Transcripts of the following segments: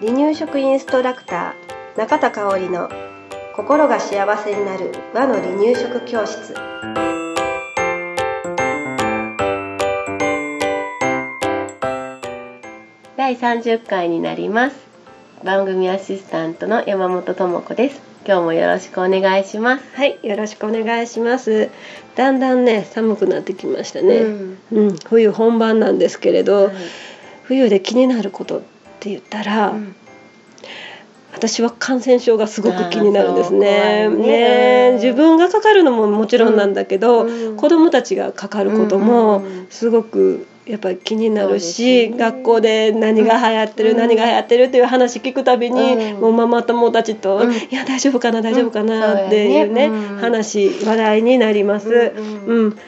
離乳食インストラクター中田香織の心が幸せになる和の離乳食教室。第30回になります。番組アシスタントの山本智子です。今日もよろしくお願いします。はいよろしくお願いします。だんだんね寒くなってきましたね、うん、うん、冬本番なんですけれど、はい、冬で気になることって言ったら、うん。私は感染症がすごく気になるんですね。ね。自分がかかるのももちろんなんだけど、うん、子供たちがかかることもすごくやっぱり気になるし、ね、学校で何が流行ってる、うん、何が流行ってるっていう話聞くたびに、うん、もうママ友たちと「うん、いや大丈夫かな大丈夫かな」っていうね,、話話題になります。うん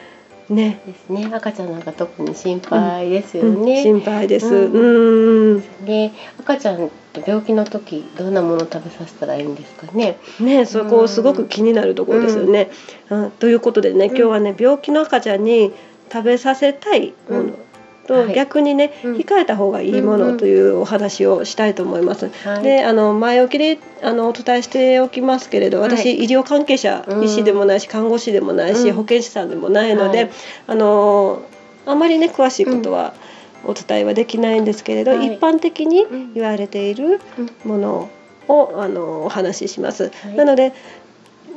ね。ですね。赤ちゃんなんか特に心配ですよね。心配です。うん。ね、赤ちゃんと病気の時どんなもの食べさせたらいいんですかね？ね、そこすごく気になるところですよね。うん、ということでね、今日はね病気の赤ちゃんに食べさせたいもの。と逆にね、はい、控えた方がいいものというお話をしたいと思います。はい、であの前置きであのお伝えしておきますけれど私、はい、医療関係者医師でもないし看護師でもないし、保健師さんでもないので、あのあまりね詳しいことは、お伝えはできないんですけれど、一般的に言われているものをあのお話しします。なので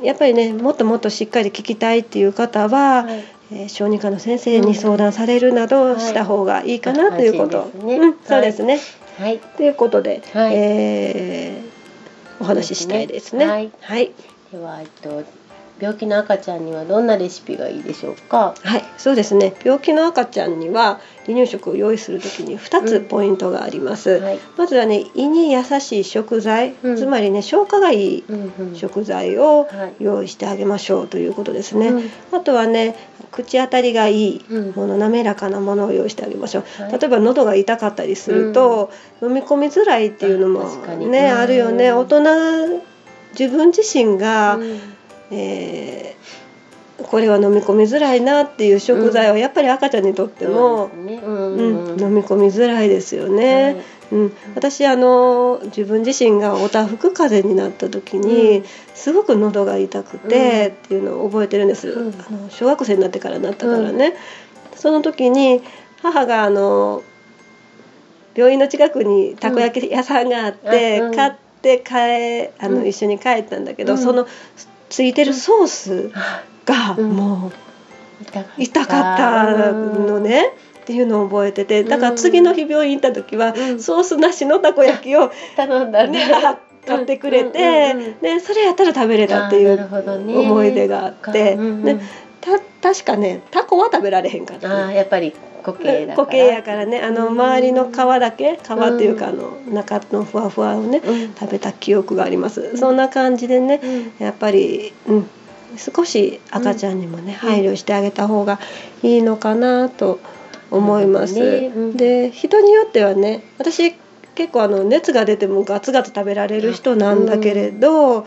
やっぱりねもっともっとしっかり聞きたいっていう方は、はい、えー、小児科の先生に相談されるなどした方がいいかなということ。ね、うん、そうですね。はい。ということで、はい、えー、お話ししたいですね。はい。はい、ではえっと病気の赤ちゃんにはどんなレシピがいいでしょうか？はい、そうですね。病気の赤ちゃんには離乳食を用意するときに2つポイントがあります。うんはい、まずはね、胃に優しい食材、うん、つまりね消化がいい食材を用意してあげましょうということですね。うん、あとはね、口当たりがいいもの、滑らかなものを用意してあげましょう。例えば喉が痛かったりすると、飲み込みづらいっていうのもね、あるよね。大人自分自身が、えー、これは飲み込みづらいなっていう食材はやっぱり赤ちゃんにとっても、うん、うん、飲み込みづらいですよね。はい。うん、私あの自分自身がおたふく風邪になった時に、うん、すごく喉が痛くてっていうのを覚えてるんです、うん、あの小学生になってからなったからね、うん、その時に母があの病院の近くにたこ焼き屋さんがあって、買って帰あの一緒に帰ったんだけど、そのついてるソースがもう痛かったのね。っていうのを覚えててだから次の日病院行った時は、ソースなしのたこ焼きを頼んだね。買ってくれて、でそれやったら食べれたっていう思い出があって、でた確かねタコは食べられへんかった。あやっぱり固形だ固形やからね。あの周りの皮だけ皮っていうかあの中のふわふわをね、食べた記憶があります、そんな感じでね、やっぱり、うん、少し赤ちゃんにもね、配慮してあげた方がいいのかなと思います。で人によってはね私結構あの熱が出てもガツガツ食べられる人なんだけれど、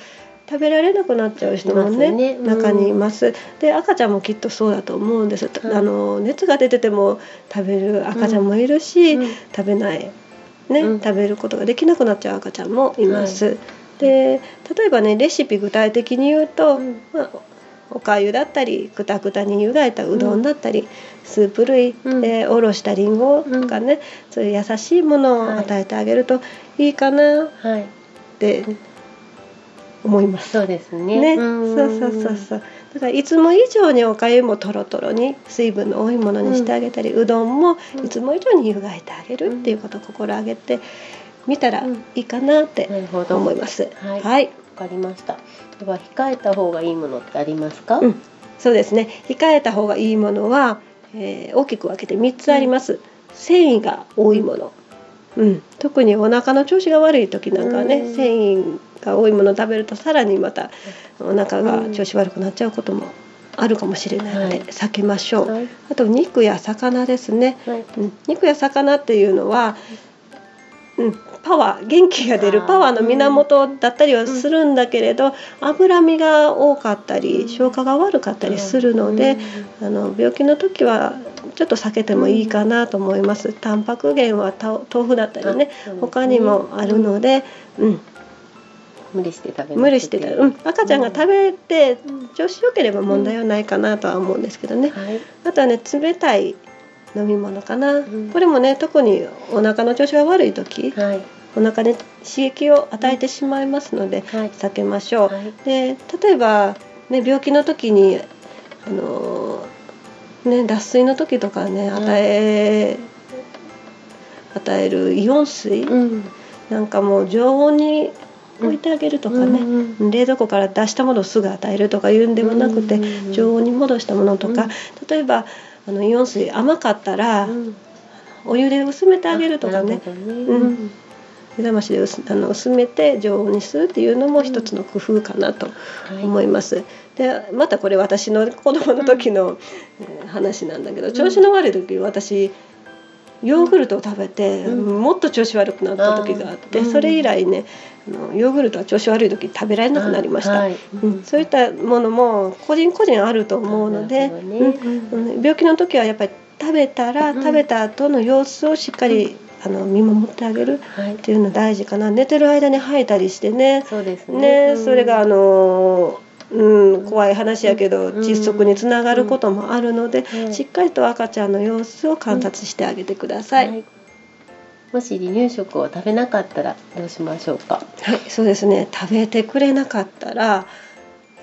食べられなくなっちゃう人もね、ね。うん、中にいます。で赤ちゃんもきっとそうだと思うんです。うん、あの熱が出てても食べる赤ちゃんもいるし、うん、食べないね、食べることができなくなっちゃう赤ちゃんもいます。はい、で例えばねレシピ具体的に言うと、まあ、おかゆだったりくたくたに湯がいたうどんだったり、スープ類、でおろしたりんごとかね、そういう優しいものを与えてあげるといいかな。って。はい思います。そうですね。ね、そうそうそうそう。だからいつも以上におかゆもとろとろに水分の多いものにしてあげたり、うん、うどんもいつも以上に湯がいてあげるっていうことを心がけてみたらいいかなって思います。はい。はい、わかりました。では控えた方がいいものってありますか？うん、そうですね。控えた方がいいものは、えー、大きく分けて三つあります。うん、繊維が多いもの。うん、特にお腹の調子が悪い時なんかはね、繊維が多いものを食べるとさらにまたお腹が調子悪くなっちゃうこともあるかもしれないので避けましょう、はい、あと肉や魚ですね、はい、うん、肉や魚っていうのはうん、パワー元気が出るパワーの源だったりはするんだけれど、脂身が多かったり消化が悪かったりするので、あの病気の時はちょっと避けてもいいかなと思います。タンパク源は豆腐だったりね他にもあるので、うん、無理して食べ無理してうん、赤ちゃんが食べて調子よければ問題はないかなとは思うんですけどね、はい、あとはね冷たい飲み物かな、うん、これもね特にお腹の調子が悪い時、はい、お腹に刺激を与えてしまいますので、はい、避けましょう。はい、で例えば、ね、病気の時にあのね、脱水の時とかね与え、与えるイオン水、うん、なんかもう常温に置いてあげるとかね、うんうん、冷蔵庫から出したものをすぐ与えるとかいうんでもなくて、常温に戻したものとか、例えばあのイオン水甘かったら、お湯で薄めてあげるとかね。ね。うん。目覚ましで薄あの薄めて常温にするっていうのも一つの工夫かなと思います。はい、でまたこれ私の子供の時の話なんだけど、調子の悪い時私ヨーグルトを食べて、もっと調子悪くなった時があって、それ以来ねあのヨーグルトは調子悪い時食べられなくなりました、はい、うん、そういったものも個人個人あると思うので、ね。うん、病気の時はやっぱり食べたら、食べた後の様子をしっかり、あの見守ってあげるっていうの大事かな、寝てる間に吐いたりしてね。そうですね、ね、それがあのうん、怖い話やけど窒息につながることもあるので、しっかりと赤ちゃんの様子を観察してあげてください。はいもし離乳食を食べなかったらどうしましょうか？はい、そうですね。食べてくれなかったら、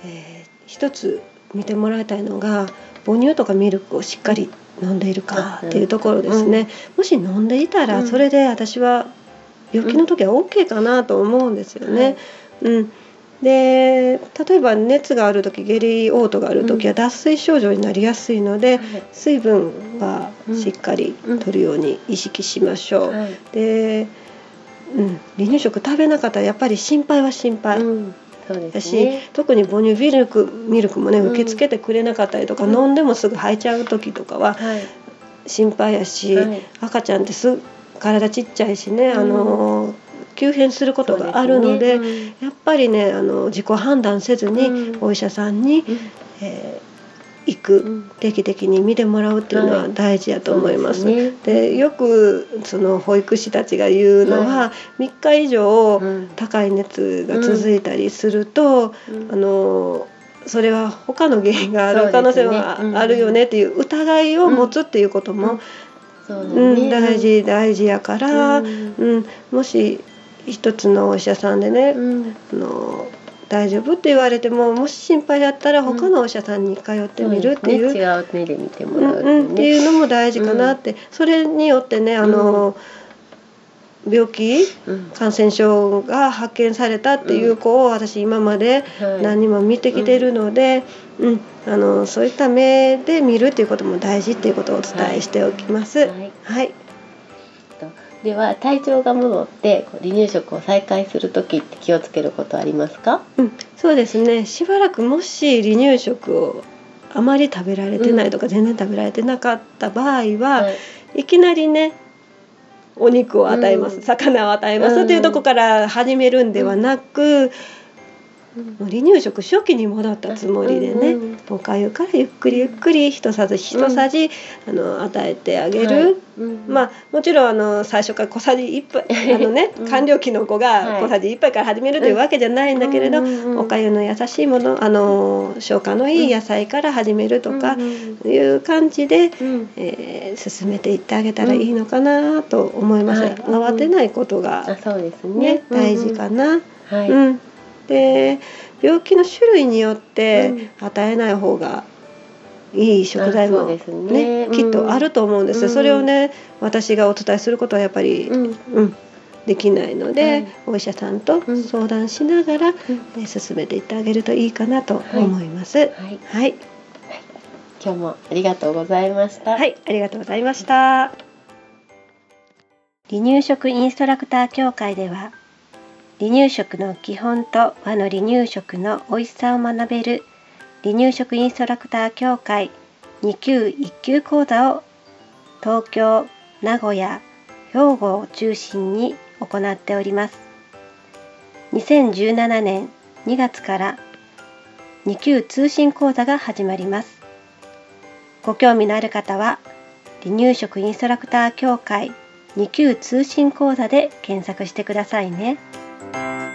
えー、一つ見てもらいたいのが母乳とかミルクをしっかり飲んでいるかっていうところですね。うん、もし飲んでいたら、それで私は病気の時は OK かなと思うんですよね。うん、うんで例えば熱がある時下痢嘔吐がある時は脱水症状になりやすいので、うん、水分はしっかりとるように意識しましょう。はい、で、うん、離乳食食べなかったらやっぱり心配は心配。うん。そうですね、特に母乳ミルクミルクもね受け付けてくれなかったりとか、うん、飲んでもすぐ吐いちゃう時とかは心配やし、はい、赤ちゃんってす体ちっちゃいしね、あの急変することがあるので、ねうん、やっぱりねあの自己判断せずにお医者さんに、うん、えー、行く定期的に見てもらうっていうのは大事やと思います。はい、で、ね、よくその保育士たちが言うのは、はい、3日以上高い熱が続いたりすると、あのそれは他の原因がある可能性はあるよねっていう疑いを持つっていうことも、うん、大事大事やから、うん。もし一つのお医者さんでね、うん、あの大丈夫って言われてももし心配だったら他のお医者さんに通ってみるっていう、うんね、違う目で見てもらう、ね、うん、っていうのも大事かなって、それによってねあの、病気、感染症が発見されたっていう子を私今まで何人も見てきてるので、うんあのそういった目で見るっていうことも大事っていうことをお伝えしておきます。はい、はいでは体調が戻って離乳食を再開する時って気をつけることありますか、うん、そうですね。しばらくもし離乳食をあまり食べられてないとか、全然食べられてなかった場合は、はい、いきなりねお肉を与えます、うん、魚を与えます、っていうとこから始めるんではなく、離乳食初期に戻ったつもりでね、おかゆからゆっくりゆっくり一さじ一さじ、うん、あの与えてあげる、まあもちろんあの最初から小さじ1杯 あのね、完了期の子が小さじ1杯から始めるというわけじゃないん。だけれど、おかゆの優しいものあの消化のいい野菜から始めるとかいう感じで、うん、えー、進めていってあげたらいいのかなと思います。慌てないことが、ね、大事かな。はい、うんで病気の種類によって与えない方がいい食材もね、ね、きっとあると思うんです、うん、それをね私がお伝えすることはやっぱり、うん、うん、できないので、お医者さんと相談しながら、うん、進めていってあげるといいかなと思います。はい、はい。はい、今日もありがとうございました。はい、ありがとうございました。離乳食インストラクター協会では離乳食の基本と和の離乳食の美味しさを学べる離乳食インストラクター協会2級1級講座を東京、名古屋、兵庫を中心に行っております2017年2月から2級通信講座が始まりますご興味のある方は離乳食インストラクター協会2級通信講座で検索してくださいね。Thank you.